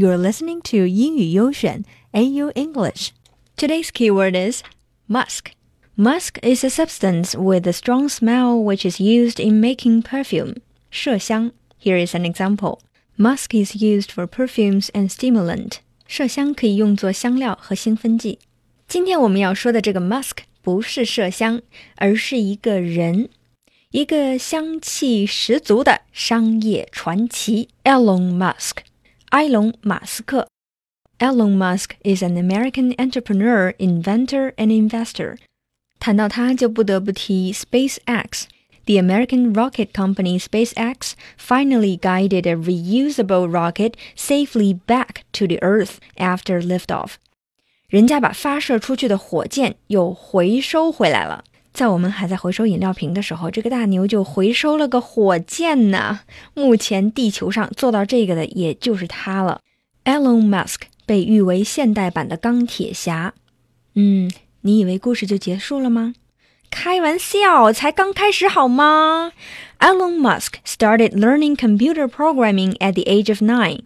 You're listening to 英语优选 AU English. Today's keyword is musk. Musk is a substance with a strong smell which is used in making perfume. 麝香. Here is an example. Musk is used for perfumes and stimulant. 麝香可以用作香料和兴奋剂。今天我们要说的这个 musk 不是麝香，而是一个人，一个香气十足的商业传奇 Elon Musk。 埃隆·马斯克。Elon Musk is an American entrepreneur, inventor, and investor. 谈到他，就不得不提 SpaceX. The American rocket company SpaceX finally guided a reusable rocket safely back to the Earth after liftoff. 人家把发射出去的火箭又回收回来了。 在我们还在回收饮料瓶的时候，这个大牛就回收了个火箭呢。目前地球上做到这个的，也就是他了。Elon Musk 被誉为现代版的钢铁侠。嗯，你以为故事就结束了吗？开玩笑，才刚开始好吗？Elon Musk started learning computer programming at the age of nine.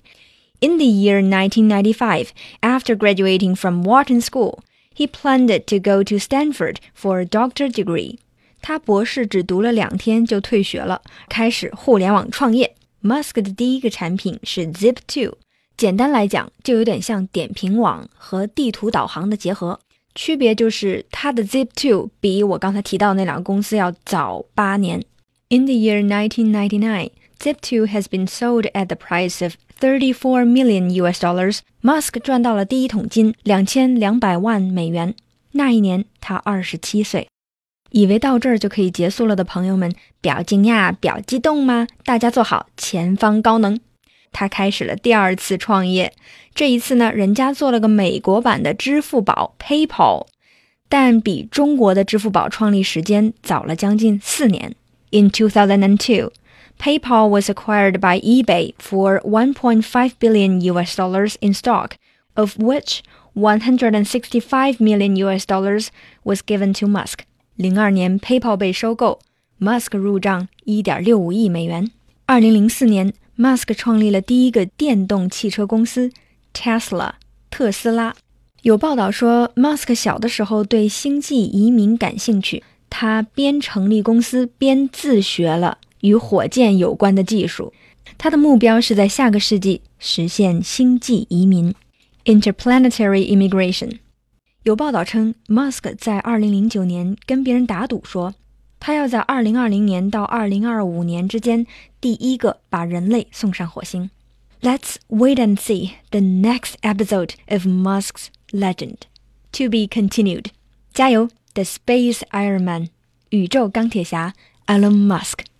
In the year 1995, after graduating from Wharton School, he planned to go to Stanford for a doctor degree. 他博士只读了两天就退学了，开始互联网创业。Musk 的第一个产品是 Zip2，简单来讲就有点像点评网和地图导航的结合。区别就是它的 Zip2 比我刚才提到那两个公司要早八年。In the year 1999, Zip2 has been sold at the price of 34 million US dollars. Musk 赚到了第一桶金，两千两百万美元。那一年他二十七岁。以为到这儿就可以结束了的朋友们，表惊讶，表激动吗？大家坐好，前方高能。他开始了第二次创业，这一次呢，人家做了个美国版的支付宝 PayPal，但比中国的支付宝创立时间早了将近四年。In 2002, PayPal was acquired by eBay for 1.5 billion US dollars in stock, of which 165 million US dollars was given to Musk. 零二年，PayPal 被收购，Musk 入账一点六五亿美元。二零零四年，Musk 创立了第一个电动汽车公司 Tesla 特斯拉。有报道说，Musk 小的时候对星际移民感兴趣，他边成立公司边自学了 与火箭有关的技术。他的目标是在下个世纪实现星际移民 （interplanetary immigration）。有报道称，Musk 在2009年跟别人打赌说，他要在2020年到2025年之间第一个把人类送上火星。Let's wait and see the next episode of Musk's legend. To be continued. 加油，The Space Iron Man，宇宙钢铁侠 Elon Musk。